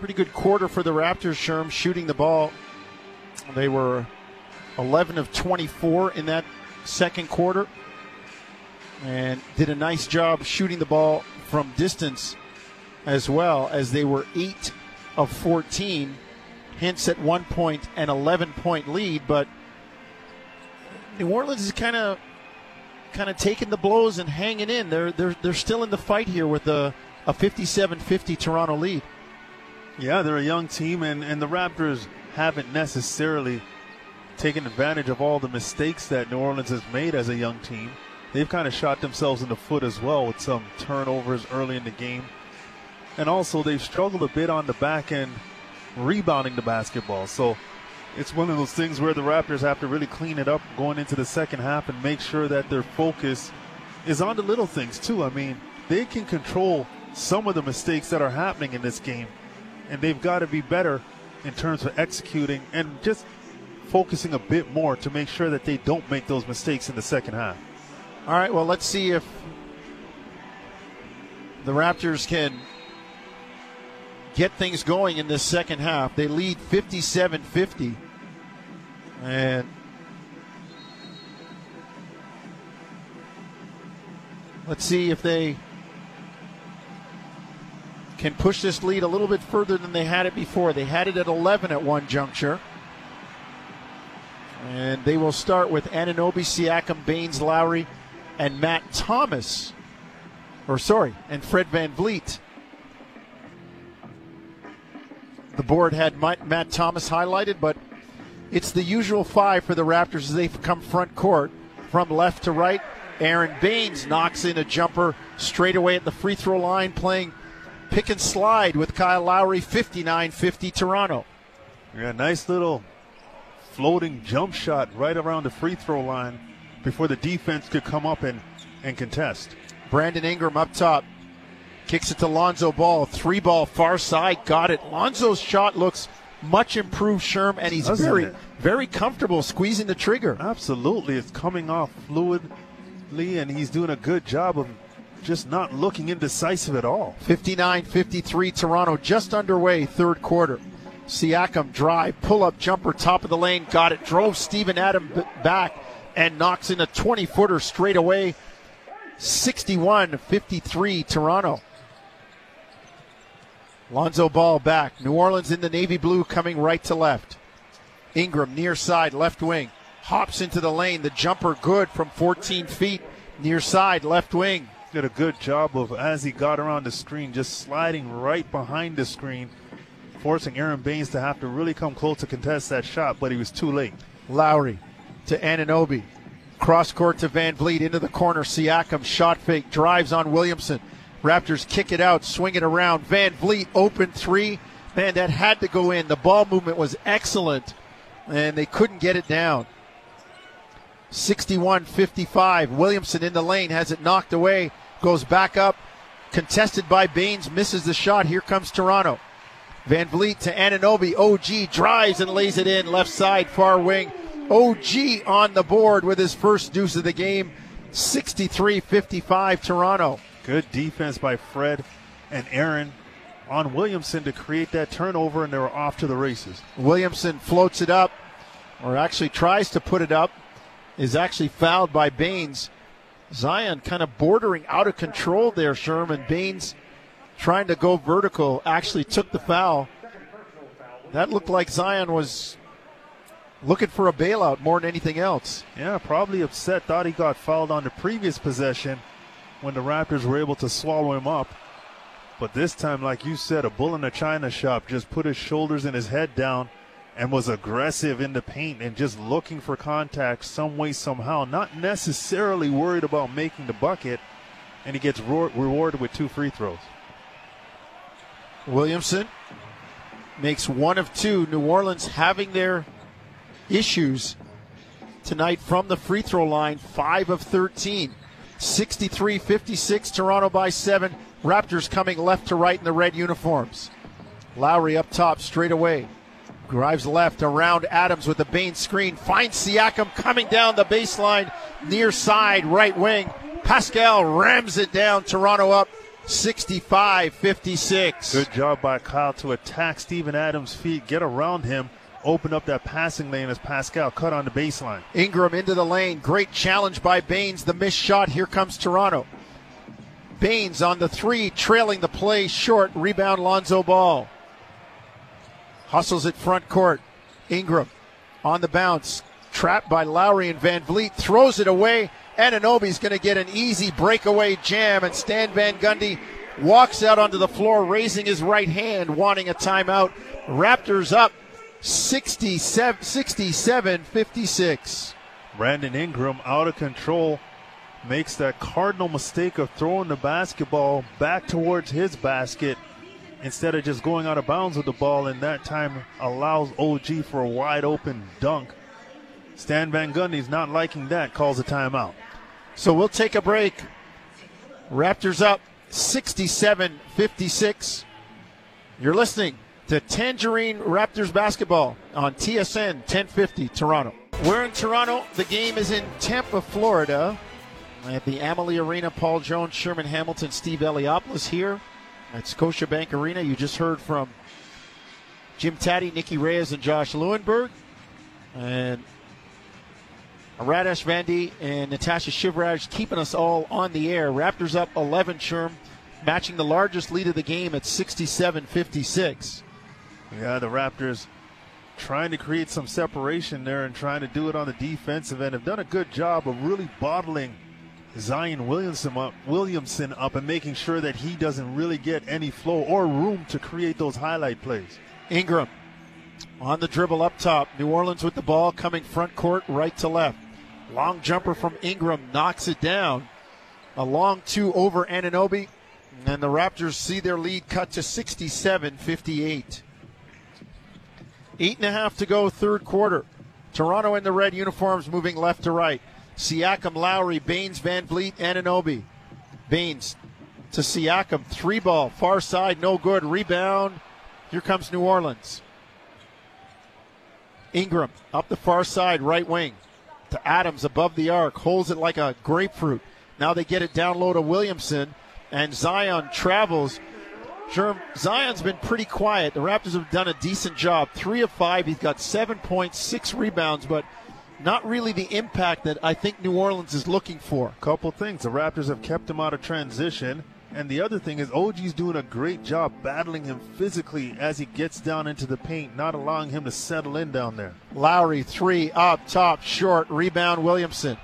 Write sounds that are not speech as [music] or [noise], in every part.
pretty good quarter for the Raptors, Sherm, shooting the ball. They were 11 of 24 in that second quarter and did a nice job shooting the ball from distance as well as they were 8 of 14 hence at one point an 11 point lead but New Orleans is kind of kind of taking the blows and hanging in. They're they're they're still in the fight here with a a 57-50 Toronto lead yeah they're a young team and and the Raptors haven't necessarily taken advantage of all the mistakes that New Orleans has made as a young team they've kind of shot themselves in the foot as well with some turnovers early in the game. And also, they've struggled a bit on the back end rebounding the basketball. So it's one of those things where the Raptors have to really clean it up going into the second half and make sure that their focus is on the little things, too. I mean, they can control some of the mistakes that are happening in this game, and they've got to be better in terms of executing and just focusing a bit more to make sure that they don't make those mistakes in the second half. All right, well, let's see if the Raptors can get things going in this second half. They lead 57 50. And let's see if they can push this lead a little bit further than they had it before. They had it at 11 at one juncture. And they will start with Anunoby, Siakam, Baynes, Lowry, and Matt Thomas, or sorry, and Fred Van VanVleet. The board had Matt Thomas highlighted, but it's the usual five for the Raptors as they come front court from left to right. Aron Baynes knocks in a jumper straight away at the free throw line, playing pick and slide with Kyle Lowry, 59 50 Toronto. Yeah, nice little floating jump shot right around the free throw line before the defense could come up and, and contest. Brandon Ingram up top. Kicks it to Lonzo Ball. Three ball far side. Got it. Lonzo's shot looks much improved, Sherm, and he's Doesn't very, it? very comfortable squeezing the trigger. Absolutely. It's coming off fluidly, and he's doing a good job of just not looking indecisive at all. 59 53 Toronto, just underway, third quarter. Siakam drive, pull up jumper, top of the lane, got it, drove Steven Adams back and knocks in a 20 footer straight away. 61 53 Toronto. Lonzo Ball back. New Orleans in the navy blue coming right to left. Ingram near side, left wing. Hops into the lane. The jumper good from 14 feet. Near side, left wing. Did a good job of, as he got around the screen, just sliding right behind the screen, forcing Aron Baynes to have to really come close to contest that shot, but he was too late. Lowry to Anunoby. Cross court to VanVleet into the corner. Siakam shot fake drives on Williamson. Raptors kick it out, swing it around. VanVleet open three. Man, that had to go in. The ball movement was excellent, and they couldn't get it down. 61 55. Williamson in the lane has it knocked away, goes back up, contested by Baynes, misses the shot. Here comes Toronto. VanVleet to Anunoby. OG drives and lays it in, left side, far wing. OG on the board with his first deuce of the game. 63 55 Toronto. Good defense by Fred and Aaron on Williamson to create that turnover, and they were off to the races. Williamson floats it up, or actually tries to put it up, is actually fouled by Baynes. Zion kind of bordering out of control there, Sherman. Baynes trying to go vertical actually took the foul. That looked like Zion was looking for a bailout more than anything else. Yeah, probably upset. Thought he got fouled on the previous possession when the Raptors were able to swallow him up. But this time, like you said, a bull in a china shop just put his shoulders and his head down and was aggressive in the paint and just looking for contact some way, somehow. Not necessarily worried about making the bucket. And he gets ro- rewarded with two free throws. Williamson makes one of two. New Orleans having their issues tonight from the free throw line, 5 of 13. 63 56, Toronto by 7. Raptors coming left to right in the red uniforms. Lowry up top, straight away. Drives left around Adams with the Baynes screen. Finds Siakam coming down the baseline, near side, right wing. Pascal rams it down. Toronto up 65 56. Good job by Kyle to attack Steven Adams' feet, get around him, open up that passing lane as Pascal cut on the baseline. Ingram into the lane. Great challenge by Baynes. The missed shot. Here comes Toronto. Baynes on the three, trailing the play short. Rebound Lonzo Ball. Hustles at front court. Ingram on the bounce. Trapped by Lowry and VanVleet. Throws it away. Anunoby's going to get an easy breakaway jam, and Stan Van Gundy walks out onto the floor, raising his right hand, wanting a timeout. Raptors up 67 56. Brandon Ingram out of control makes that cardinal mistake of throwing the basketball back towards his basket instead of just going out of bounds with the ball, and that time allows OG for a wide open dunk. Stan Van Gundy's not liking that, calls a timeout. So we'll take a break. Raptors up 67 56. You're listening to Tangerine Raptors basketball on TSN 1050 Toronto. We're in Toronto. The game is in Tampa, Florida at the Amalie Arena. Paul Jones, Sherman Hamilton, Steve Eliopoulos here at Scotiabank Arena. You just heard from Jim Taddy, Nikki Reyes, and Josh Lewenberg. And Radesh Vandy and Natasha Shivraj keeping us all on the air. Raptors up 11, Sherm, matching the largest lead of the game at 67 56. Yeah, the Raptors trying to create some separation there and trying to do it on the defensive end have done a good job of really bottling Zion Williamson up, Williamson up and making sure that he doesn't really get any flow or room to create those highlight plays. Ingram on the dribble up top. New Orleans with the ball coming front court right to left. Long jumper from Ingram knocks it down. A long two over Anunoby, And the Raptors see their lead cut to 67 58. Eight and a half to go, third quarter. Toronto in the red uniforms moving left to right. Siakam, Lowry, Baynes, Van Vliet, Anunoby. Baynes to Siakam. Three ball, far side, no good. Rebound. Here comes New Orleans. Ingram up the far side, right wing to Adams above the arc, holds it like a grapefruit. Now they get it down low to Williamson, and Zion travels. Sherm, Zion's been pretty quiet. The Raptors have done a decent job. Three of five. He's got seven points, six rebounds, but not really the impact that I think New Orleans is looking for. Couple things. The Raptors have kept him out of transition. And the other thing is, OG's doing a great job battling him physically as he gets down into the paint, not allowing him to settle in down there. Lowry, three, up, top, short, rebound, Williamson.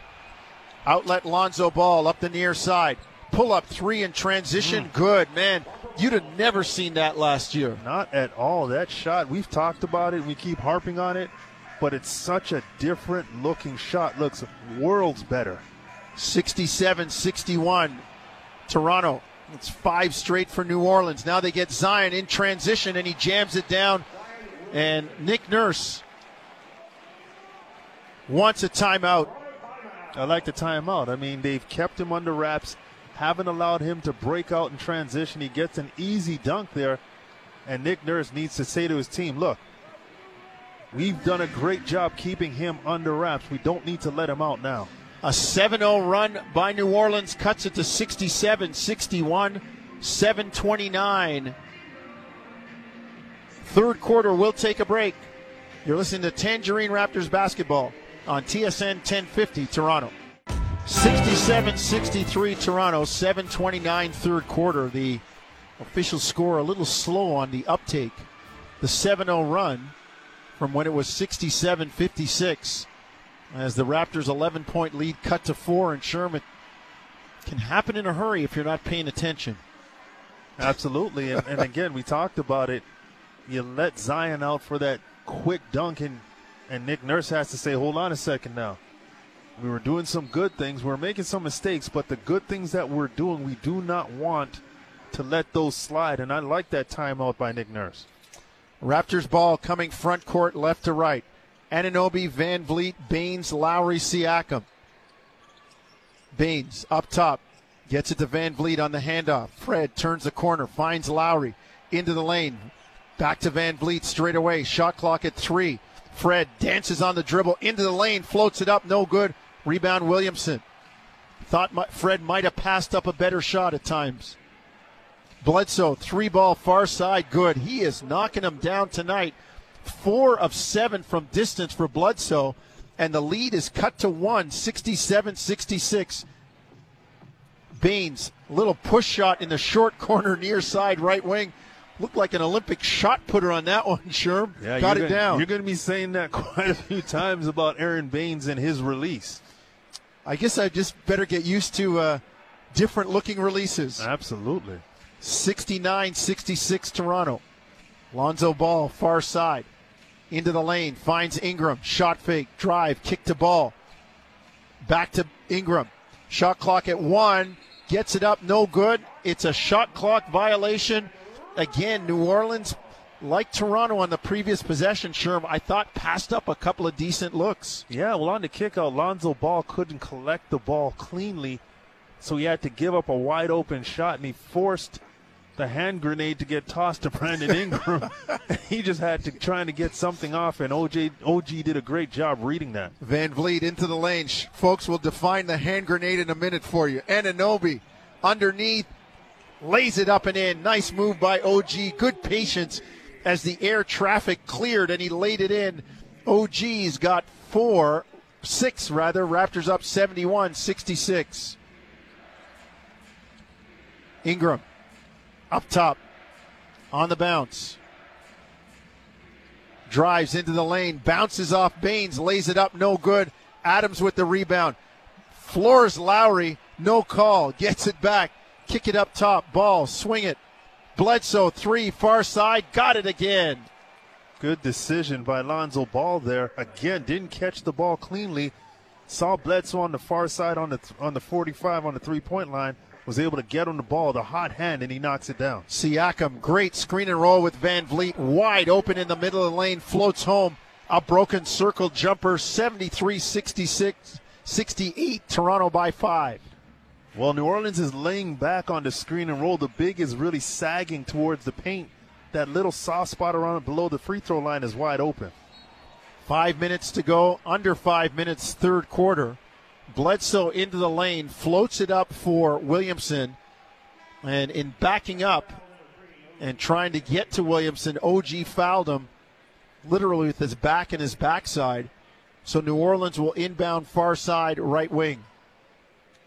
Outlet Lonzo Ball up the near side. Pull up three in transition, mm. good, man. You'd have never seen that last year. Not at all. That shot, we've talked about it, we keep harping on it, but it's such a different looking shot. Looks worlds better. 67 61. Toronto it's five straight for New Orleans. Now they get Zion in transition and he jams it down. And Nick Nurse wants a timeout. I like the timeout. I mean, they've kept him under wraps, haven't allowed him to break out in transition. He gets an easy dunk there. And Nick Nurse needs to say to his team, look, we've done a great job keeping him under wraps. We don't need to let him out now. A 7 0 run by New Orleans cuts it to 67 61, 729. Third quarter, we'll take a break. You're listening to Tangerine Raptors basketball on TSN 1050 Toronto. 67 63 Toronto, 729 third quarter. The official score a little slow on the uptake. The 7 0 run from when it was 67 56 as the Raptors' 11 point lead cut to four, and Sherman can happen in a hurry if you're not paying attention. Absolutely. and, and, again, we talked about it. You let Zion out for that quick dunk, and, and Nick Nurse has to say, hold on a second now. We were doing some good things. We are making some mistakes, but the good things that we're doing, we do not want to let those slide. And I like that timeout by Nick Nurse. Raptors ball coming front court, left to right. Anunoby, Van Vliet, Baynes, Lowry, Siakam. Baynes up top. Gets it to VanVleet on the handoff. Fred turns the corner, finds Lowry into the lane. Back to VanVleet straight away. Shot clock at three. Fred dances on the dribble into the lane, floats it up, no good. Rebound Williamson. Thought Fred might have passed up a better shot at times. Bledsoe, three ball far side, good. He is knocking them down tonight. Four of seven from distance for Bledsoe, and the lead is cut to one, 67 66. Baynes, little push shot in the short corner near side right wing. Looked like an Olympic shot putter on that [laughs] one, Sherm. Yeah, Got it gonna, down. You're going to be saying that [laughs] quite a few times about Aron Baynes and his release. I guess I just better get used to uh, different looking releases. Absolutely. 69 66 Toronto. Lonzo Ball, far side. Into the lane, finds Ingram. Shot fake, drive, kick to ball. Back to Ingram. Shot clock at one. Gets it up, no good. It's a shot clock violation. Again, New Orleans, like Toronto on the previous possession, Sherm, I thought passed up a couple of decent looks. Yeah, well, on the kickout, Lonzo Ball couldn't collect the ball cleanly, so he had to give up a wide open shot, and he forced the hand grenade to get tossed to Brandon Ingram. [laughs] he just had to trying to get something off, and OJ OG did a great job reading that. VanVleet into the lane. Folks will define the hand grenade in a minute for you. Anunoby underneath, lays it up and in. Nice move by OG. Good patience as the air traffic cleared and he laid it in. OG's got four, six rather. Raptors up 71 66. Ingram up top on the bounce. Drives into the lane, bounces off Baynes, lays it up, no good. Adams with the rebound. Floors Lowry, no call, gets it back. Kick it up top, ball, swing it. Bledsoe, three, far side, got it again. Good decision by Lonzo Ball there. Again, didn't catch the ball cleanly. Saw Bledsoe on the far side on the on the 45 on the three point line. Was able to get on the ball, the hot hand, and he knocks it down. Siakam, great screen and roll with VanVleet, wide open in the middle of the lane, floats home. A broken circle jumper, 73 66, 68, Toronto by five. Well, New Orleans is laying back on the screen and roll. The big is really sagging towards the paint. That little soft spot around below the free throw line is wide open. Five minutes to go, under five minutes, third quarter. Bledsoe into the lane, floats it up for Williamson, and in backing up and trying to get to Williamson, OG fouled him literally with his back and his backside. So New Orleans will inbound far side right wing.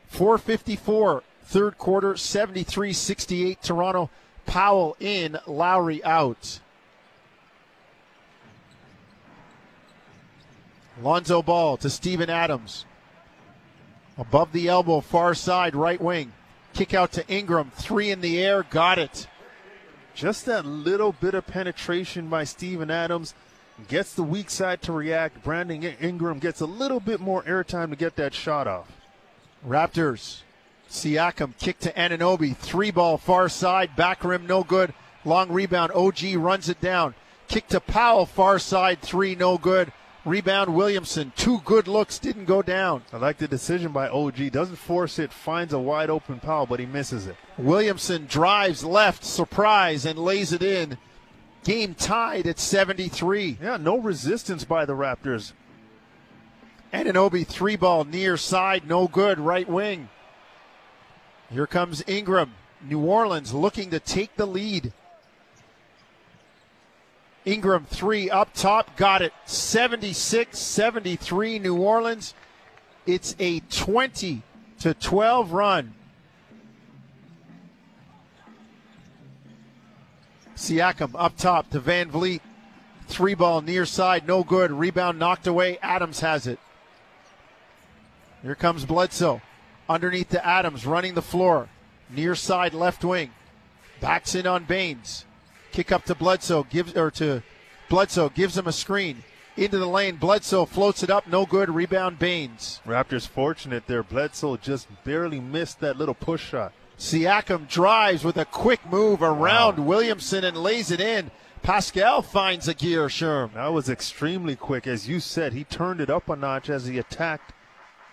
454, third quarter, 73 68 Toronto. Powell in, Lowry out. Lonzo Ball to Steven Adams. Above the elbow, far side, right wing. Kick out to Ingram. Three in the air. Got it. Just that little bit of penetration by Steven Adams gets the weak side to react. Brandon Ingram gets a little bit more airtime to get that shot off. Raptors. Siakam kick to Anunoby. Three ball far side. Back rim no good. Long rebound. OG runs it down. Kick to Powell far side. Three no good. Rebound Williamson. Two good looks didn't go down. I like the decision by OG. Doesn't force it, finds a wide open Powell, but he misses it. Williamson drives left, surprise, and lays it in. Game tied at 73. Yeah, no resistance by the Raptors. Anunoby three ball near side, no good, right wing. Here comes Ingram. New Orleans looking to take the lead. Ingram three up top, got it. 76 73 New Orleans. It's a 20 to 12 run. Siakam up top to VanVleet. Three ball near side, no good. Rebound knocked away. Adams has it. Here comes Bledsoe. Underneath to Adams, running the floor. Near side left wing. Backs in on Baynes. Kick up to Bledsoe. Gives or to Bledsoe. Gives him a screen. Into the lane. Bledsoe floats it up. No good. Rebound Baynes. Raptors fortunate there. Bledsoe just barely missed that little push shot. Siakam drives with a quick move around wow. Williamson and lays it in. Pascal finds a gear, Sherm. That was extremely quick. As you said, he turned it up a notch as he attacked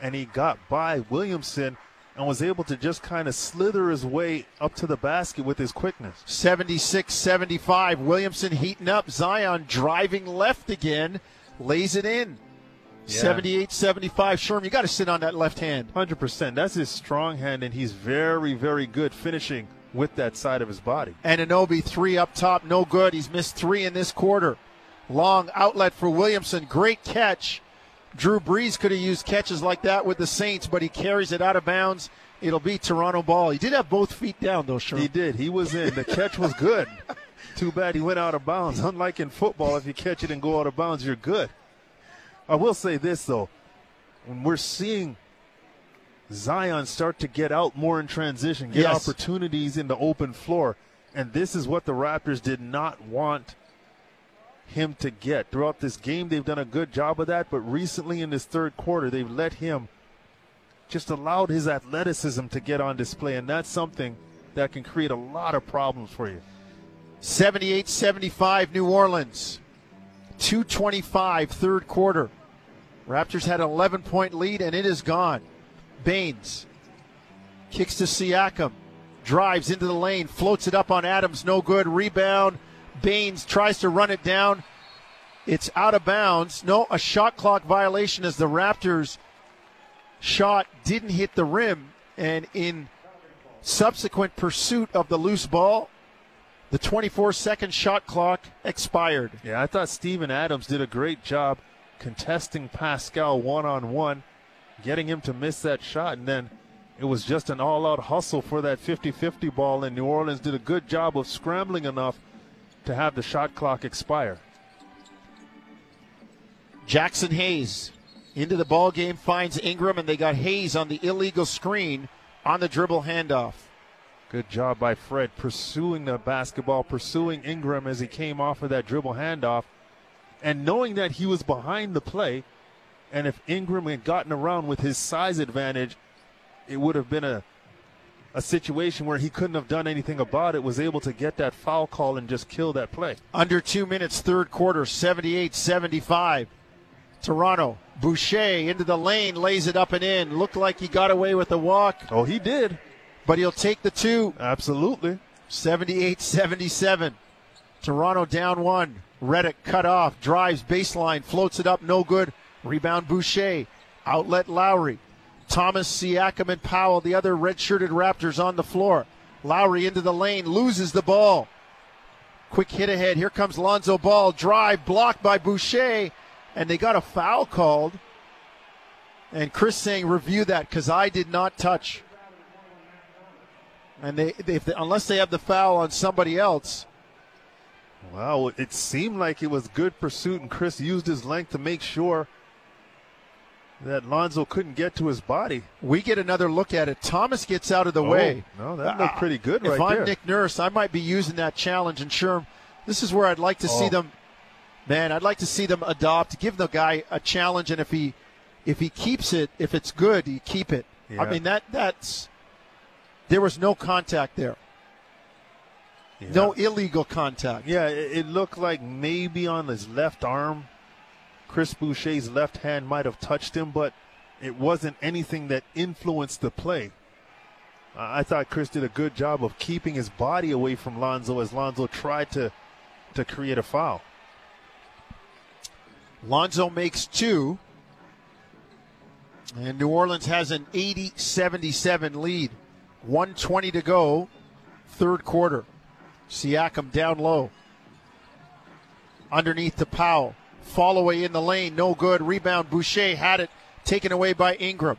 and he got by Williamson and was able to just kind of slither his way up to the basket with his quickness. 76 75. Williamson heating up. Zion driving left again, lays it in. 78 75. Sherm, you got to sit on that left hand. 100%. That's his strong hand, and he's very, very good finishing with that side of his body. Anunoby three up top, no good. He's missed three in this quarter. Long outlet for Williamson, great catch. Drew Brees could have used catches like that with the Saints, but he carries it out of bounds. It'll be Toronto ball. He did have both feet down though, sure. He did. He was in. The catch was good. [laughs] Too bad he went out of bounds. Unlike in football, if you catch it and go out of bounds, you're good. I will say this though, when we're seeing Zion start to get out more in transition, get Yes. opportunities in the open floor, and this is what the Raptors did not want him to get. Throughout this game, they've done a good job of that, but recently in this third quarter, they've let him just allowed his athleticism to get on display, and that's something that can create a lot of problems for you. 78 75 New Orleans. 225 third quarter. Raptors had an 11 point lead and it is gone. Baynes kicks to Siakam, drives into the lane, floats it up on Adams, no good. Rebound. Baynes tries to run it down. It's out of bounds. No, a shot clock violation as the Raptors shot didn't hit the rim. And in subsequent pursuit of the loose ball, the 24 second shot clock expired. Yeah, I thought Steven Adams did a great job contesting Pascal one on one, getting him to miss that shot, and then it was just an all out hustle for that 50 50 ball, and New Orleans did a good job of scrambling enough to have the shot clock expire. Jaxson Hayes into the ball game finds Ingram, and they got Hayes on the illegal screen on the dribble handoff. Good job by Fred pursuing the basketball, pursuing Ingram as he came off of that dribble handoff, and knowing that he was behind the play. And if Ingram had gotten around with his size advantage, it would have been a a situation where he couldn't have done anything about it, was able to get that foul call and just kill that play. Under two minutes, third quarter, 78 75. Toronto. Boucher into the lane, lays it up and in. Looked like he got away with the walk, Oh, he did. but he'll take the two. Absolutely. 78 77. Toronto down one. Redick cut off, drives baseline, floats it up, no good. Rebound Boucher. Outlet Lowry. Thomas, Siakam, and Powell, the other red shirted Raptors on the floor. Lowry into the lane, loses the ball. Quick hit ahead. Here comes Lonzo Ball. Drive blocked by Boucher, and they got a foul called. And Chris saying, review that because I did not touch. And they, they, they, unless they have the foul on somebody else, Wow, it seemed like it was good pursuit, and Chris used his length to make sure that Lonzo couldn't get to his body. we get another look at it. Thomas gets out of the Oh, way. no, that looked Uh, pretty good if right I'm there. Nick Nurse, I might be using that challenge. And sure, this is where I'd like to see Oh. them. Man, I'd like to see them adopt, give the guy a challenge, and if he if he keeps it, if it's good, you keep it. I mean that that's there was no contact there, Yeah. no illegal contact. Yeah, it, it looked like maybe on his left arm, Chris Boucher's left hand might have touched him, but it wasn't anything that influenced the play. I thought Chris did a good job of keeping his body away from Lonzo as Lonzo tried to to create a foul. Lonzo makes two. And New Orleans has an 80 77 lead. 120 to go, third quarter. Siakam down low. Underneath to Powell. Fall away in the lane, no good. Rebound. Boucher had it, taken away by Ingram.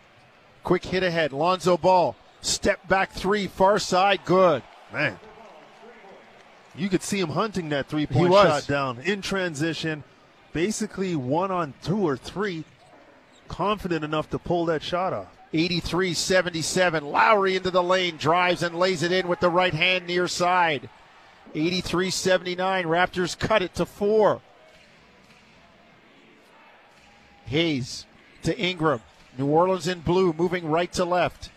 Quick hit ahead. Lonzo Ball. Step back three, far side, good. Man, you could see him hunting that three point shot down in transition, basically one on two or three, confident enough to pull that shot off. 83 77. Lowry into the lane, drives and lays it in with the right hand near side. 83 79. Raptors cut it to four. Hayes to Ingram. New Orleans in blue, moving right to left.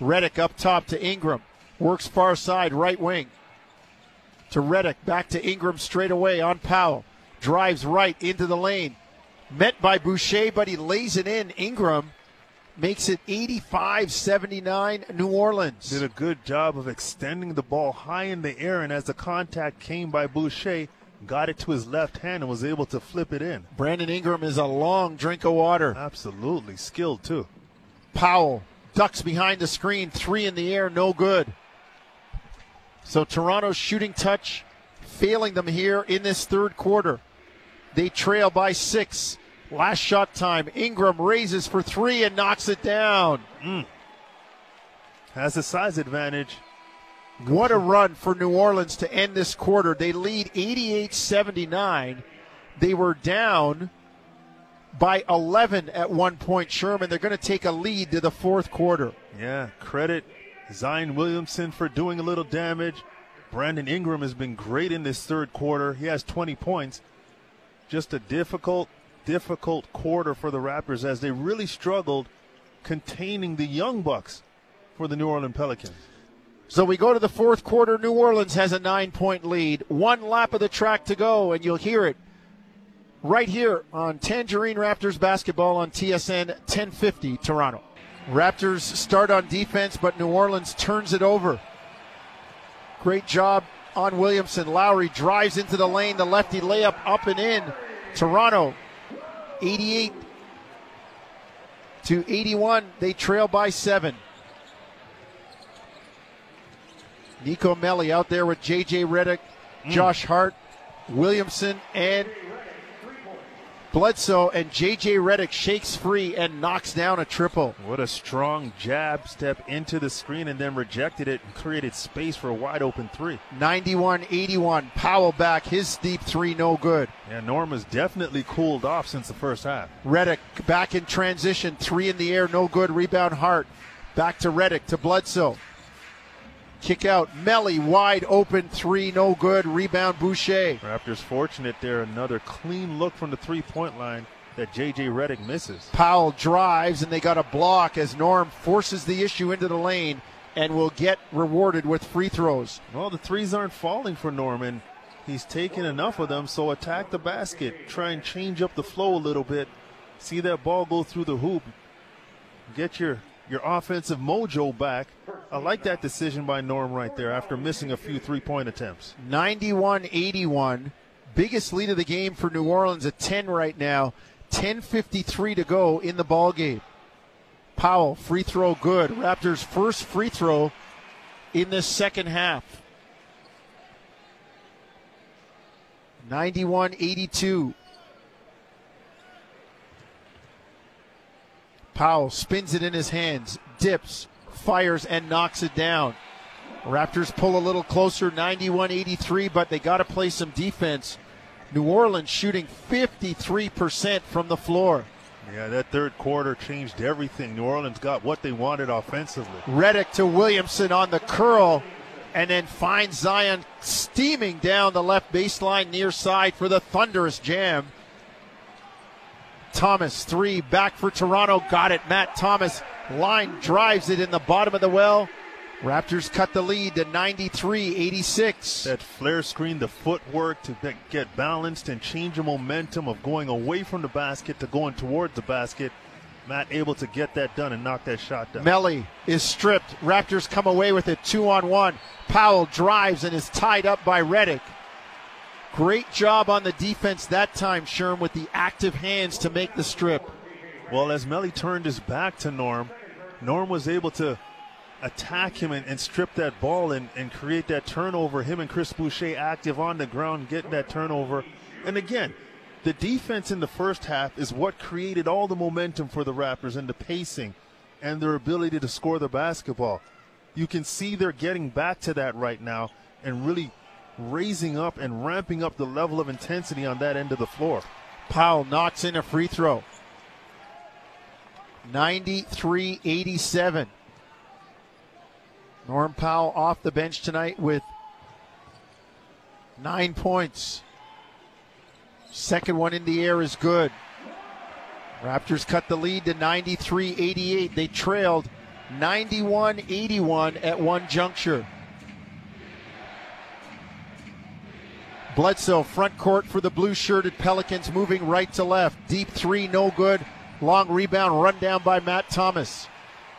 Redick up top to Ingram. Works far side, right wing. To Redick, back to Ingram straight away on Powell. Drives right into the lane. Met by Boucher, but he lays it in. Ingram makes it 85 79 New Orleans. Did a good job of extending the ball high in the air, and as the contact came by Boucher, got it to his left hand and was able to flip it in. Brandon Ingram is a long drink of water. Absolutely skilled too. Powell ducks behind the screen, three in the air, no good. So Toronto's shooting touch failing them here in this third quarter. They trail by six. Last shot time. Ingram raises for three and knocks it down. Mm. Has a size advantage. What a run for New Orleans to end this quarter. They lead 88 79. They were down by 11 at one point, Sherman. They're going to take a lead to the fourth quarter. Yeah, credit Zion Williamson for doing a little damage. Brandon Ingram has been great in this third quarter. He has 20 points. Just a difficult, difficult quarter for the Raptors as they really struggled containing the Young Bucks for the New Orleans Pelicans. So we go to the fourth quarter. New Orleans has a nine point lead. One lap of the track to go, and you'll hear it right here on Tangerine Raptors basketball on TSN 1050 Toronto. Raptors start on defense, but New Orleans turns it over. Great job on Williamson. Lowry drives into the lane, the lefty layup up and in. Toronto 88 to 81. They trail by seven. Nico Melli out there with J.J. Redick, mm. Josh Hart, Williamson, and Bledsoe. And J.J. Redick shakes free and knocks down a triple. What a strong jab step into the screen and then rejected it and created space for a wide open three. 91 81. Powell back. His deep three, no good. Yeah, Norm has definitely cooled off since the first half. Redick back in transition. Three in the air, no good. Rebound Hart. Back to Redick to Bledsoe. Kick out. Melli wide open three, no good. Rebound Boucher. Raptors fortunate there. Another clean look from the three point line that JJ Redick misses. Powell drives and they got a block as Norm forces the issue into the lane and will get rewarded with free throws. Well, the threes aren't falling for Norman. He's taken enough of them, so attack the basket. Try and change up the flow a little bit. See that ball go through the hoop. Get your your offensive mojo back. I like that decision by Norm right there after missing a few three point attempts. 91 81. Biggest lead of the game for New Orleans at 10 right now. 10.53 to go in the ball game. Powell, free throw good. Raptors' first free throw in this second half. 91 82. Powell spins it in his hands, dips, fires, and knocks it down. Raptors pull a little closer, 91 83, but they got to play some defense. New Orleans shooting 53% from the floor. Yeah, that third quarter changed everything. New Orleans got what they wanted offensively. Redick to Williamson on the curl, and then finds Zion steaming down the left baseline near side for the thunderous jam. Thomas, three back for Toronto. Got it. Matt Thomas line drives it in the bottom of the well. Raptors cut the lead to 93 86. That flare screen, the footwork to get balanced and change the momentum of going away from the basket to going towards the basket. Matt able to get that done and knock that shot down. Melli is stripped. Raptors come away with it two on one. Powell drives and is tied up by Redick. Great job on the defense that time, Sherm, with the active hands to make the strip. Well, as Melli turned his back to Norm, Norm was able to attack him and, and strip that ball and, and create that turnover. Him and Chris Boucher active on the ground, getting that turnover. And again, the defense in the first half is what created all the momentum for the Raptors and the pacing and their ability to score the basketball. You can see they're getting back to that right now and really raising up and ramping up the level of intensity on that end of the floor. Powell knocks in a free throw. 93 87. Norm Powell off the bench tonight with nine points. Second one in the air is good. Raptors cut the lead to 93 88. They trailed 91 81 at one juncture. Bledsoe front court for the blue shirted Pelicans, moving right to left. Deep three, no good. Long rebound run down by Matt Thomas.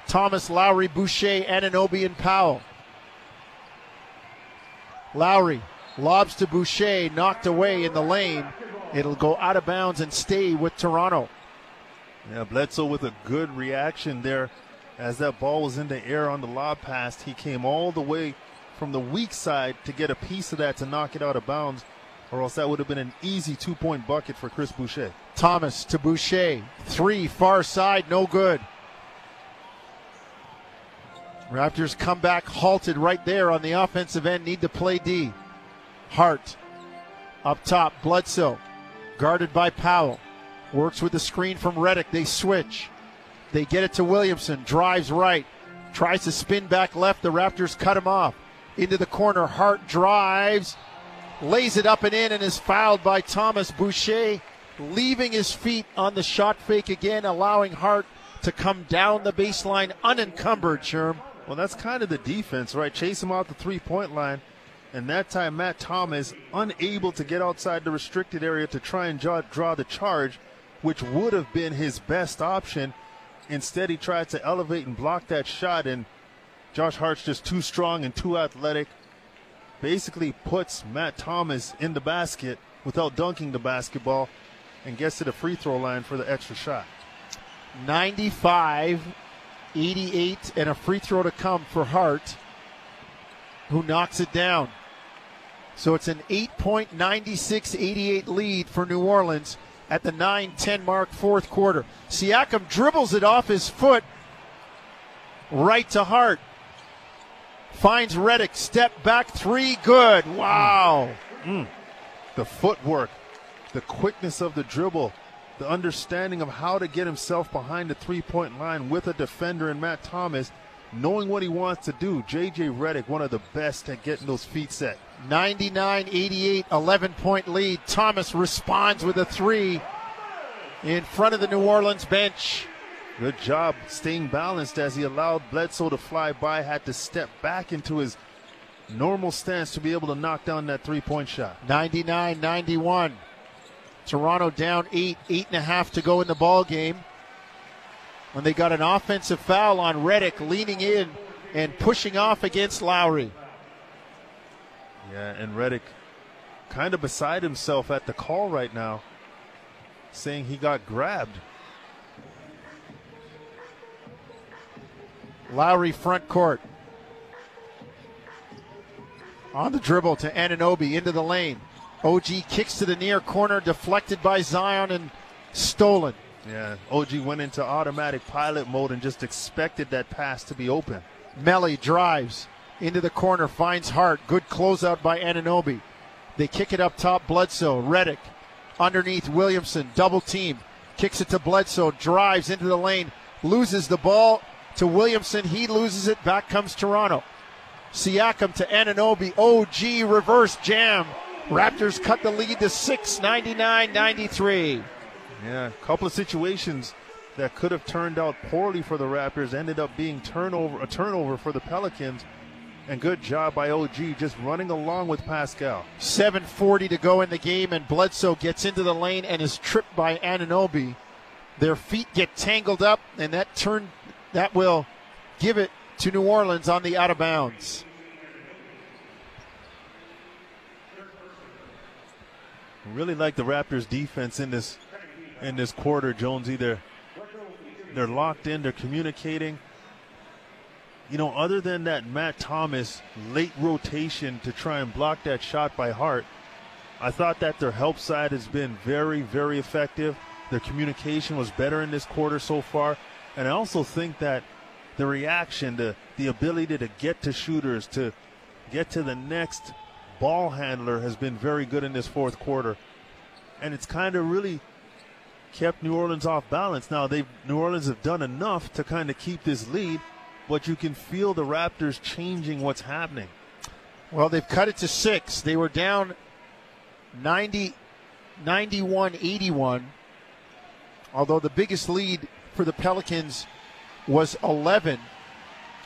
Thomas, Lowry, Boucher, Anunoby, and Powell. Lowry lobs to Boucher, knocked away in the lane. It'll go out of bounds and stay with Toronto. Yeah, Bledsoe with a good reaction there as that ball was in the air on the lob pass. He came all the way from the weak side to get a piece of that to knock it out of bounds, or else that would have been an easy two point bucket for Chris Boucher. Thomas to Boucher. Three, far side, no good. Raptors come back halted right there on the offensive end, need to play D. Hart up top, Bledsoe guarded by Powell. Works with the screen from Redick. They switch. They get it to Williamson. Drives right. Tries to spin back left. The Raptors cut him off. Into the corner. Hart drives. Lays it up and in and is fouled by Thomas Boucher. Leaving his feet on the shot fake again, allowing Hart to come down the baseline unencumbered, Sherm. Well, that's kind of the defense, right? Chase him out the three point line. And that time, Matt Thomas unable to get outside the restricted area to try and draw, draw the charge, which would have been his best option. Instead, he tried to elevate and block that shot, and Josh Hart's just too strong and too athletic. Basically, puts Matt Thomas in the basket without dunking the basketball and gets to the free throw line for the extra shot. 95 88 and a free throw to come for Hart, who knocks it down. So it's an 8 point 96 88 lead for New Orleans at the 9 10 mark, fourth quarter. Siakam dribbles it off his foot right to Hart. Finds Redick. step back three, good. Wow. Mm. The footwork, the quickness of the dribble, the understanding of how to get himself behind the three point line with a defender in Matt Thomas, knowing what he wants to do. JJ Redick, one of the best at getting those feet set. 99 88, 11 point lead. Thomas responds with a three in front of the New Orleans bench. Good job staying balanced as he allowed Bledsoe to fly by, had to step back into his normal stance to be able to knock down that three point shot. 99 91. Toronto down eight, eight and a half to go in the ball game. When they got an offensive foul on Redick leaning in and pushing off against Lowry. Yeah, and Redick kind of beside himself at the call right now, saying he got grabbed. Lowry front court. On the dribble to Anunoby into the lane. OG kicks to the near corner, deflected by Zion and stolen. Yeah, OG went into automatic pilot mode and just expected that pass to be open. Melli drives into the corner, finds Hart. Good closeout by Anunoby. They kick it up top, Bledsoe. Redick underneath Williamson, double team. Kicks it to Bledsoe, drives into the lane, loses the ball to Williamson. He loses it. Back comes Toronto. Siakam to Anunoby. OG reverse jam. Raptors cut the lead to 6, 99 93. Yeah, a couple of situations that could have turned out poorly for the Raptors ended up being turnover a turnover for the Pelicans. And good job by OG just running along with Pascal. 7.40 to go in the game, and Bledsoe gets into the lane and is tripped by Anunoby. Their feet get tangled up, and that turn that will give it to New Orleans on the out of bounds. Really like the Raptors defense in this in this quarter, Jones. Either they're locked in, they're communicating. You know, other than that Matt Thomas late rotation to try and block that shot by Hart, I thought that their help side has been very, very effective. Their communication was better in this quarter so far. And I also think that the reaction, the, the ability to get to shooters, to get to the next ball handler has been very good in this fourth quarter. And it's kind of really kept New Orleans off balance. Now they New Orleans have done enough to kind of keep this lead, but you can feel the Raptors changing what's happening. Well, they've cut it to six. They were down 90, 91 81, although the biggest lead for the Pelicans was 11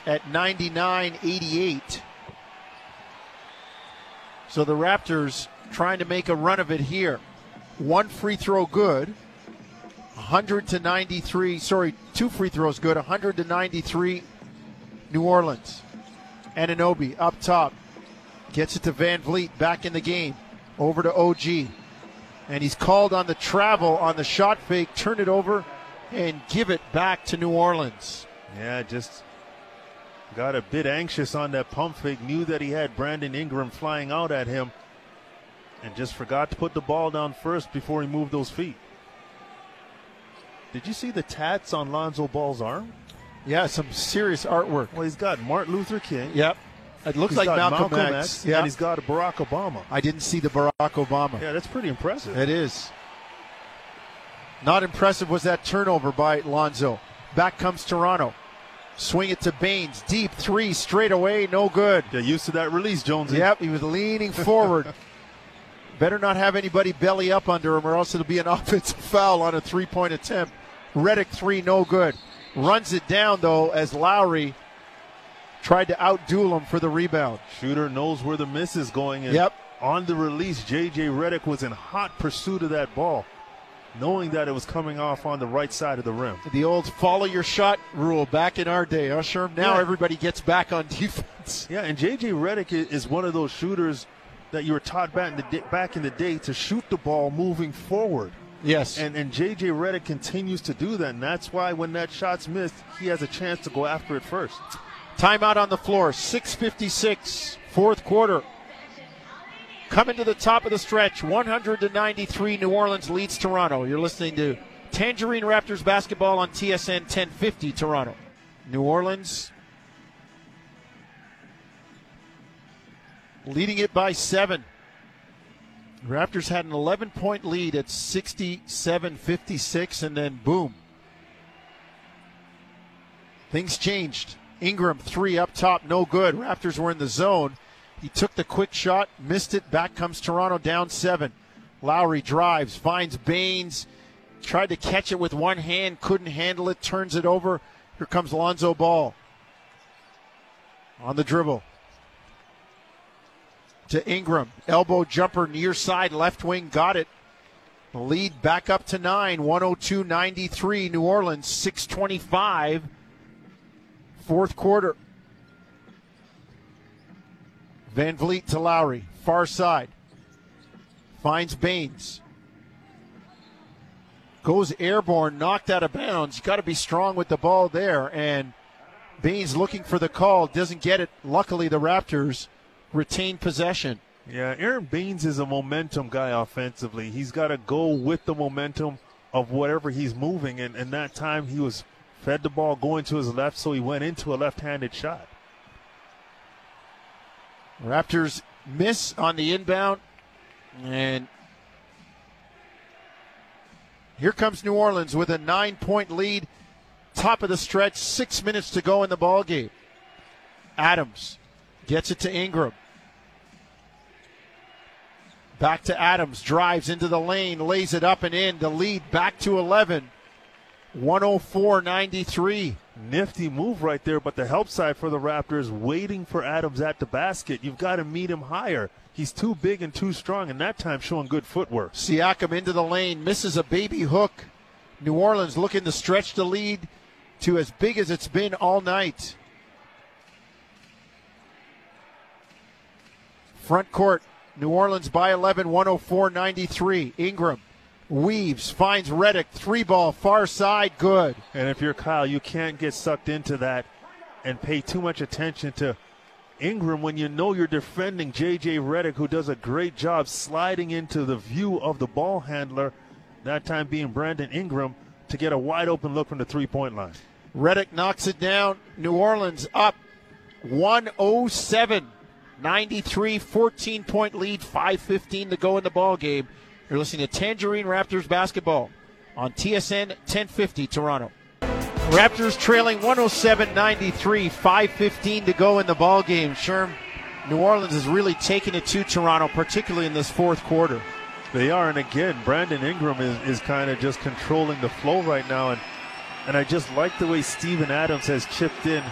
at 99 88. So the Raptors trying to make a run of it here. One free throw good. 100 to 93. Sorry, two free throws good. 100 to 93. New Orleans. Anunoby up top. Gets it to VanVleet back in the game. Over to OG. And he's called on the travel on the shot fake. Turn it over and give it back to New Orleans. Yeah, just got a bit anxious on that pump fake, knew that he had Brandon Ingram flying out at him, and just forgot to put the ball down first before he moved those feet. Did you see the tats on Lonzo Ball's arm? Yeah, some serious artwork. Well, he's got Martin Luther King. Yep. It looks He's like Malcolm, Malcolm X. X, Yeah. and he's got Barack Obama. I didn't see the Barack Obama. Yeah, that's pretty impressive. It is. Not impressive was that turnover by Lonzo. Back comes Toronto. Swing it to Baynes. Deep three straight away. No good. Yeah, used to that release, Jonesy. Yep, he was leaning forward. [laughs] Better not have anybody belly up under him, or else it'll be an [laughs] offensive foul on a three point attempt. Redick three, no good. Runs it down, though, as Lowry tried to outduel him for the rebound. Shooter knows where the miss is going. Yep. On the release, J.J. Redick was in hot pursuit of that ball, knowing that it was coming off on the right side of the rim. The old follow your shot rule back in our day, huh, Sherm? Now Yeah. everybody gets back on [laughs] defense. Yeah, and J.J. Redick is one of those shooters that you were taught back in the day, back in the day to shoot the ball moving forward. Yes. And and J.J. Redick continues to do that, and that's why when that shot's missed, he has a chance to go after it first. Timeout on the floor. 6.56, fourth quarter. Coming to the top of the stretch. 100 to 93. New Orleans leads Toronto. You're listening to Tangerine Raptors basketball on TSN 1050 Toronto. New Orleans leading it by seven. Raptors had an 11 point lead at 67 56, and then boom. Things changed. Ingram, three up top, no good. Raptors were in the zone. He took the quick shot, missed it. Back comes Toronto down seven. Lowry drives, finds Baynes, tried to catch it with one hand, couldn't handle it, turns it over. Here comes Lonzo Ball on the dribble to Ingram. Elbow jumper near side, left wing, got it. The lead back up to nine, 102 93. New Orleans, 625. Fourth quarter. VanVleet to Lowry, far side. Finds Baynes. Goes airborne, knocked out of bounds. You got to be strong with the ball there. And Baynes looking for the call, doesn't get it. Luckily, the Raptors retain possession. Yeah, Aron Baynes is a momentum guy offensively. He's got to go with the momentum of whatever he's moving, and, and that time he was fed the ball going to his left, so he went into a left-handed shot. Raptors miss on the inbound, and here comes New Orleans with a nine-point lead, top of the stretch, six minutes to go in the ball game. Adams gets it to Ingram. Back to Adams, drives into the lane, lays it up and in. The lead back to 11. 104 93. Nifty move right there, but the help side for the Raptors waiting for Adams at the basket. You've got to meet him higher. He's too big and too strong, and that time showing good footwork. Siakam into the lane, misses a baby hook. New Orleans looking to stretch the lead to as big as it's been all night. Front court, New Orleans by 11, 104 93. Ingram weaves, finds Redick, three ball, far side, good. And if you're Kyle, you can't get sucked into that and pay too much attention to Ingram when you know you're defending J.J. Redick, who does a great job sliding into the view of the ball handler, that time being Brandon Ingram, to get a wide open look from the three point line. Redick knocks it down. New Orleans up 107 93, 14 point lead, 5.15 to go in the ball game. You're listening to Tangerine Raptors basketball on TSN 1050 Toronto. Raptors trailing 107 93, 5.15 to go in the ball game. Sherm, New Orleans is really taking it to Toronto, particularly in this fourth quarter. They are, and again, Brandon Ingram is, is kind of just controlling the flow right now, and and I just like the way Steven Adams has chipped in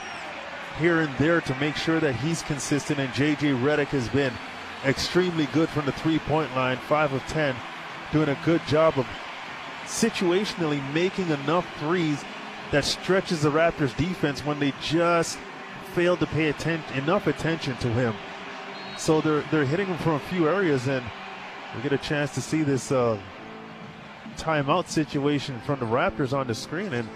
here and there to make sure that he's consistent, and J.J. Redick has been extremely good from the three-point line, five of ten, doing a good job of situationally making enough threes that stretches the Raptors' defense when they just fail to pay atten- enough attention to him. So they're they're hitting him from a few areas, and we get a chance to see this uh, timeout situation from the Raptors on the screen. And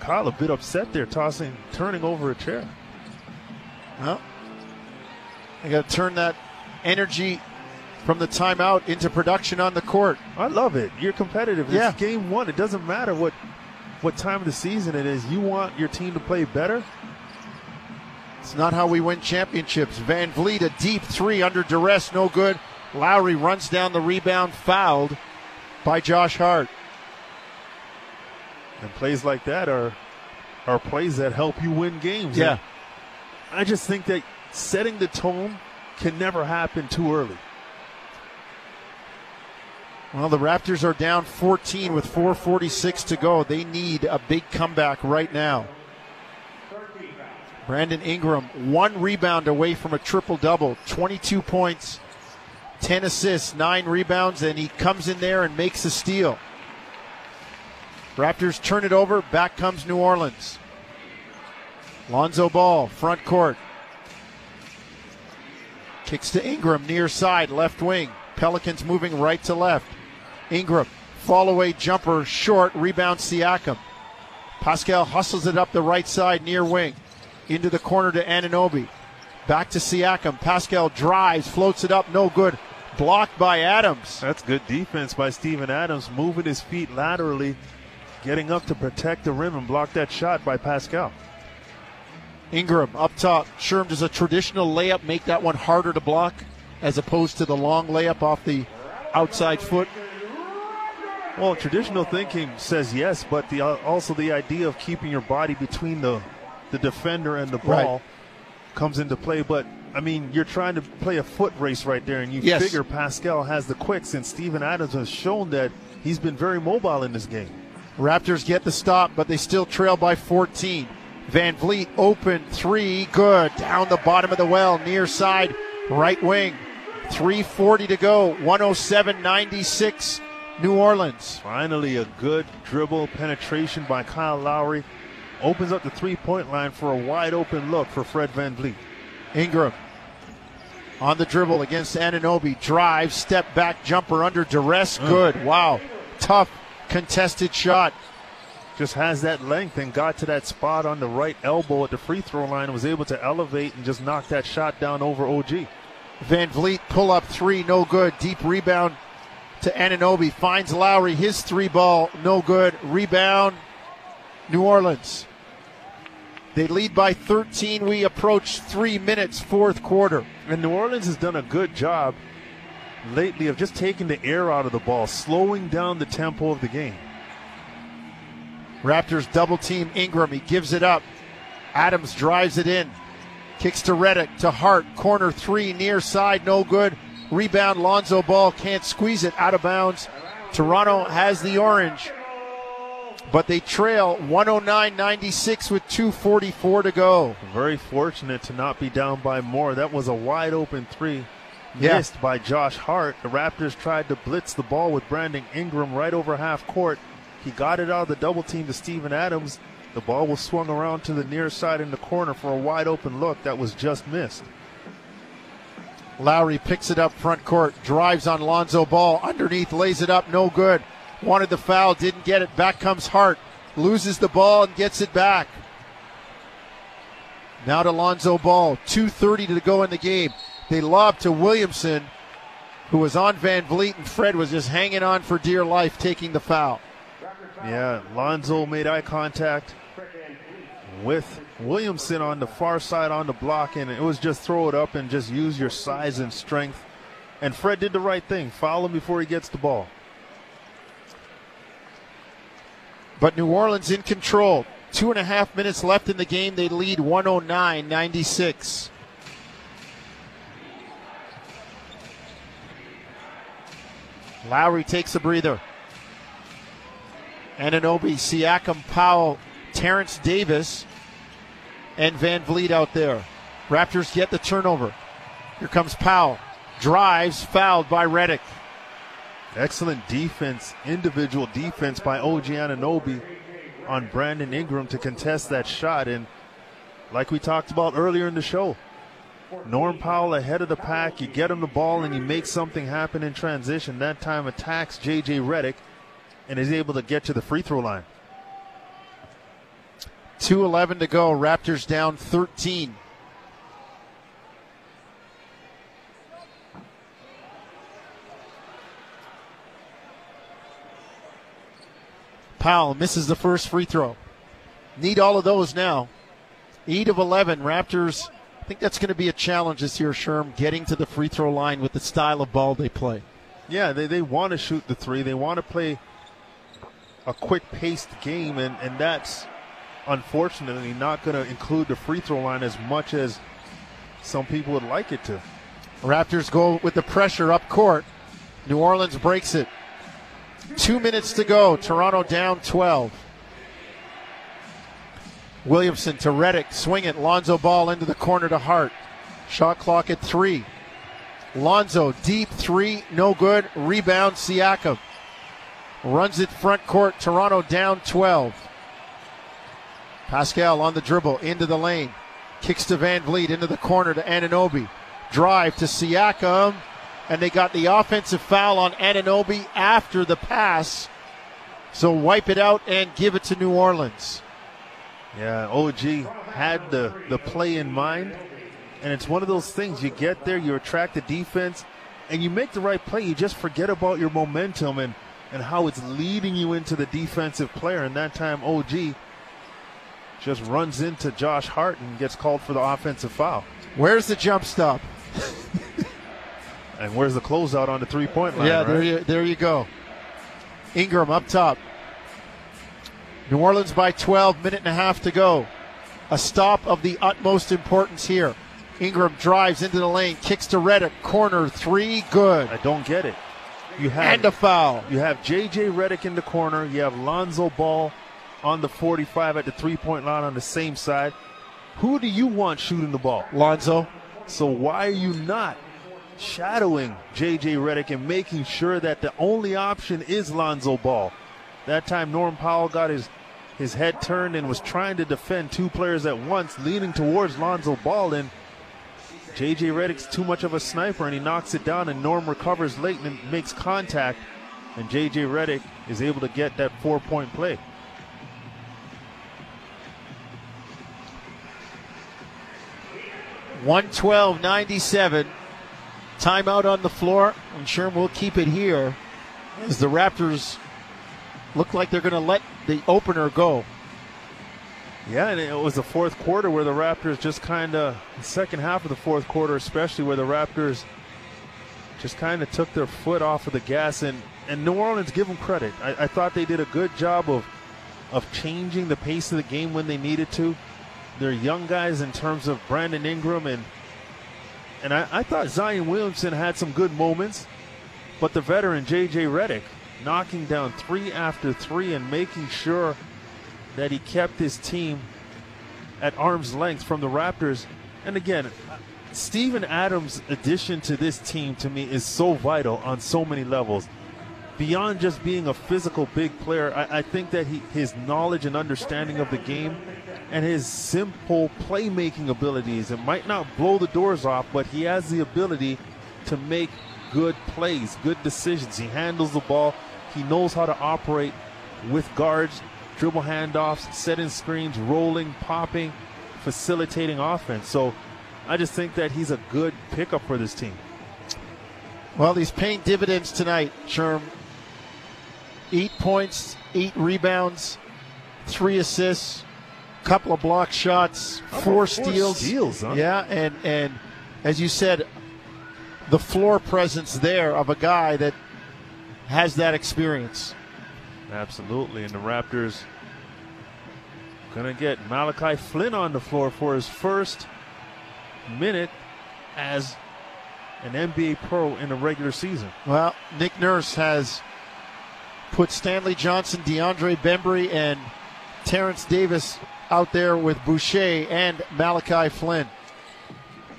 Kyle a bit upset there, tossing, turning over a chair. Well, I got to turn that energy from the timeout into production on the court. I love it. You're competitive. Yeah. Game one. It doesn't matter what what time of the season it is. You want your team to play better. It's not how we win championships. VanVleet, a deep three under duress, no good. Lowry runs down the rebound, fouled by Josh Hart. And plays like that are are plays that help you win games. Yeah. And I just think that setting the tone can never happen too early. Well, the Raptors are down 14 with 4.46 to go. They need a big comeback right now. Brandon Ingram, one rebound away from a triple double, 22 points, 10 assists, nine rebounds, and he comes in there and makes a steal. Raptors turn it over. Back comes New Orleans. Lonzo Ball, front court. Kicks to Ingram, near side, left wing. Pelicans moving right to left. Ingram, fall away jumper, short, rebound Siakam. Pascal hustles it up the right side, near wing. Into the corner to Anunoby. Back to Siakam. Pascal drives, floats it up, no good. Blocked by Adams. That's good defense by Steven Adams, moving his feet laterally, getting up to protect the rim and block that shot by Pascal. Ingram up top. Sherm does a traditional layup make that one harder to block as opposed to the long layup off the outside foot. Well, traditional thinking says yes, but the uh, also the idea of keeping your body between the the defender and the ball Right. comes into play. But I mean, you're trying to play a foot race right there, and you Yes. figure Pascal has the quicks, and Steven Adams has shown that he's been very mobile in this game. Raptors get the stop, but they still trail by 14. VanVleet open three, good. Down the bottom of the well, near side, right wing. 340 to go, 107 96, New Orleans. Finally, a good dribble penetration by Kyle Lowry opens up the three point line for a wide open look for Fred VanVleet. Ingram on the dribble against Anunoby. Drive, step back jumper under duress. Good. Wow. Tough contested shot. Just has that length and got to that spot on the right elbow at the free throw line and was able to elevate and just knock that shot down over OG. VanVleet pull up three, no good. Deep rebound to Anunoby. Finds Lowry. His three ball, no good. Rebound, New Orleans. They lead by 13. We approach three minutes, fourth quarter. And New Orleans has done a good job lately of just taking the air out of the ball, slowing down the tempo of the game. Raptors double team Ingram. He gives it up. Adams drives it in. Kicks to Redick to Hart. Corner three near side. No good. Rebound. Lonzo Ball can't squeeze it out of bounds. Toronto has the orange. But they trail 109 96 with 2.44 to go. Very fortunate to not be down by more. That was a wide open three. Yeah. Missed by Josh Hart. The Raptors tried to blitz the ball with Brandon Ingram right over half court. He got it out of the double team to Steven Adams. The ball was swung around to the near side in the corner for a wide open look that was just missed. Lowry picks it up front court, drives on Lonzo Ball, underneath, lays it up, no good. Wanted the foul, didn't get it. Back comes Hart, loses the ball and gets it back. Now to Lonzo Ball, 2.30 to go in the game. They lob to Williamson, who was on VanVleet, and Fred was just hanging on for dear life, taking the foul. Yeah, Lonzo made eye contact with Williamson on the far side on the block, and it was just throw it up and just use your size and strength. And Fred did the right thing. Foul him before he gets the ball. But New Orleans in control. Two and a half minutes left in the game. They lead 109 96. Lowry takes a breather. Anunoby, Siakam, Powell, Terrence Davis, and VanVleet out there. Raptors get the turnover. Here comes Powell. Drives, fouled by Redick. Excellent defense, individual defense by OG Anunoby on Brandon Ingram to contest that shot. And like we talked about earlier in the show, Norm Powell ahead of the pack. You get him the ball and you make something happen in transition. That time attacks JJ Redick and is able to get to the free throw line. 2.11 to go. Raptors down 13. Powell misses the first free throw. Need all of those now. 8 of 11. Raptors, I think that's going to be a challenge this year, Sherm, getting to the free throw line with the style of ball they play. Yeah, they, they want to shoot the three. They want to play a quick paced game, and, and that's unfortunately not going to include the free throw line as much as some people would like it to. Raptors go with the pressure up court. New Orleans breaks it. Two minutes to go. Toronto down 12. Williamson to Redick. Swing it. Lonzo ball into the corner to Hart. Shot clock at three. Lonzo deep three. No good. Rebound Siakam. Runs it front court. Toronto down 12. Pascal on the dribble into the lane. Kicks to VanVleet into the corner to Anunoby. Drive to Siakam. And they got the offensive foul on Anunoby after the pass. So wipe it out and give it to New Orleans. Yeah, OG had the, the play in mind. And it's one of those things you get there, you attract the defense, and you make the right play. You just forget about your momentum and, and how it's leading you into the defensive player. And that time, OG just runs into Josh Hart and gets called for the offensive foul. Where's the jump stop? and where's the closeout on the three point line? Yeah, right? there you there you go. Ingram up top. New Orleans by 12, minute and a half to go. A stop of the utmost importance here. Ingram drives into the lane, kicks to Redick, corner three, good. I don't get it. You have and a foul. You have J.J. Redick in the corner. You have Lonzo Ball on the 45 at the three point line on the same side. Who do you want shooting the ball? Lonzo. So why are you not shadowing J.J. Redick and making sure that the only option is Lonzo Ball? That time Norm Powell got his his head turned and was trying to defend two players at once, leaning towards Lonzo Ball and JJ Redick's too much of a sniper and he knocks it down and Norm recovers late and makes contact and JJ Redick is able to get that four point play. One twelve ninety seven. Timeout on the floor. I'm sure we'll keep it here as the Raptors look like they're going to let the opener go. Yeah, and it was the fourth quarter where the Raptors just kind of, second half of the fourth quarter, especially where the Raptors just kind of took their foot off of the gas. And, and New Orleans, give them credit. I, I thought they did a good job of, of changing the pace of the game when they needed to. They're young guys in terms of Brandon Ingram and and I, I thought Zion Williamson had some good moments, but the veteran J.J. Redick knocking down three after three and making sure that he kept his team at arm's length from the Raptors. And again, Steven Adams' addition to this team to me is so vital on so many levels. Beyond just being a physical big player, I, I think that he, his knowledge and understanding of the game and his simple playmaking abilities, it might not blow the doors off, but he has the ability to make good plays, good decisions. He handles the ball. He knows how to operate with guards, dribble handoffs, setting screens, rolling, popping, facilitating offense. So I just think that he's a good pickup for this team. Well, he's paying dividends tonight, Sherm. Eight points, eight rebounds, three assists, couple of block shots, four, four steals. steals huh? Yeah, and and as you said, the floor presence there of a guy that has that experience. Absolutely, and the Raptors gonna get Malachi Flynn on the floor for his first minute as an NBA pro in the regular season. Well, Nick Nurse has put Stanley Johnson, DeAndre Bembry, and Terrence Davis out there with Boucher and Malachi Flynn.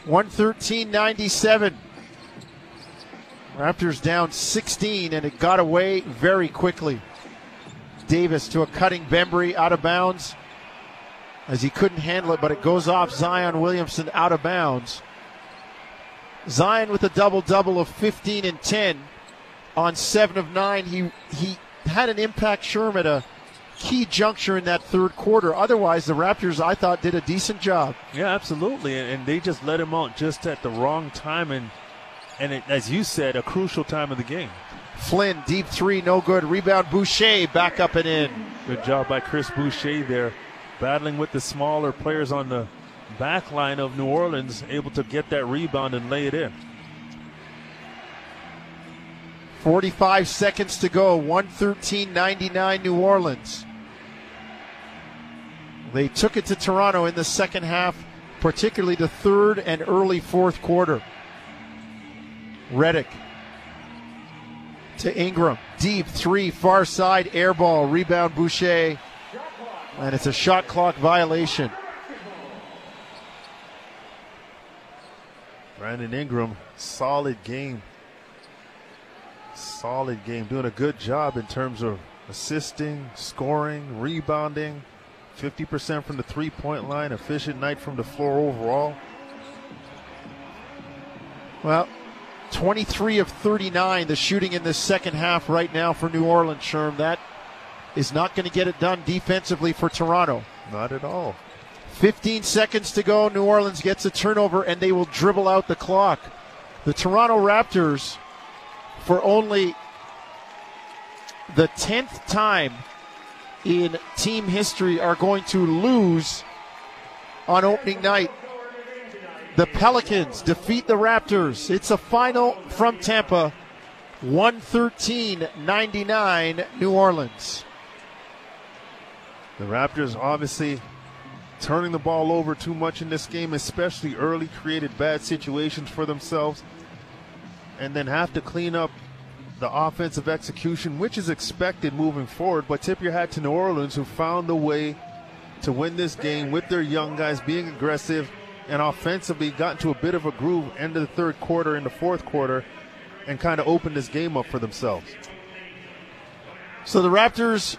113.97. Raptors down 16, and it got away very quickly. Davis to a cutting Bembry out of bounds as he couldn't handle it, but it goes off Zion Williamson out of bounds. Zion with a double double of 15 and 10 on seven of nine. He he had an impact Sherm at a key juncture in that third quarter. Otherwise, the Raptors, I thought, did a decent job. Yeah, absolutely, and, and they just let him out just at the wrong time, and and it, as you said, a crucial time of the game. Flynn, deep three, no good. Rebound, Boucher, back up and in. Good job by Chris Boucher there, battling with the smaller players on the back line of New Orleans, able to get that rebound and lay it in. 45 seconds to go. 113.99 New Orleans. They took it to Toronto in the second half, particularly the third and early fourth quarter. Redick to Ingram. Deep three, far side, air ball, rebound Boucher. And it's a shot clock violation. Brandon Ingram, solid game. Solid game. Doing a good job in terms of assisting, scoring, rebounding. 50% from the three point line. Efficient night from the floor overall. Well, 23 of 39, the shooting in the second half right now for New Orleans, Sherm. That is not going to get it done defensively for Toronto. Not at all. 15 seconds to go. New Orleans gets a turnover and they will dribble out the clock. The Toronto Raptors, for only the 10th time in team history, are going to lose on opening night. The Pelicans defeat the Raptors. It's a final from Tampa 113 99 New Orleans. The Raptors obviously turning the ball over too much in this game, especially early, created bad situations for themselves, and then have to clean up the offensive execution, which is expected moving forward. But tip your hat to New Orleans, who found a way to win this game with their young guys being aggressive and offensively got into a bit of a groove end of the third quarter, in the fourth quarter, and kind of opened this game up for themselves. So the Raptors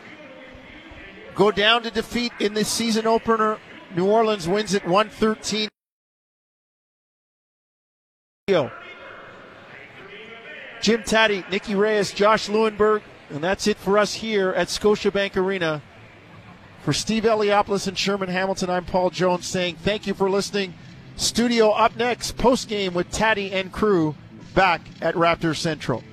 go down to defeat in the season opener. New Orleans wins it 113. Jim Tatti, Nikki Reyes, Josh Lewenberg, and that's it for us here at Scotiabank Arena. For Steve Eliopoulos and Sherman Hamilton, I'm Paul Jones saying thank you for listening. Studio up next, post game with Tatti and crew back at Raptor Central.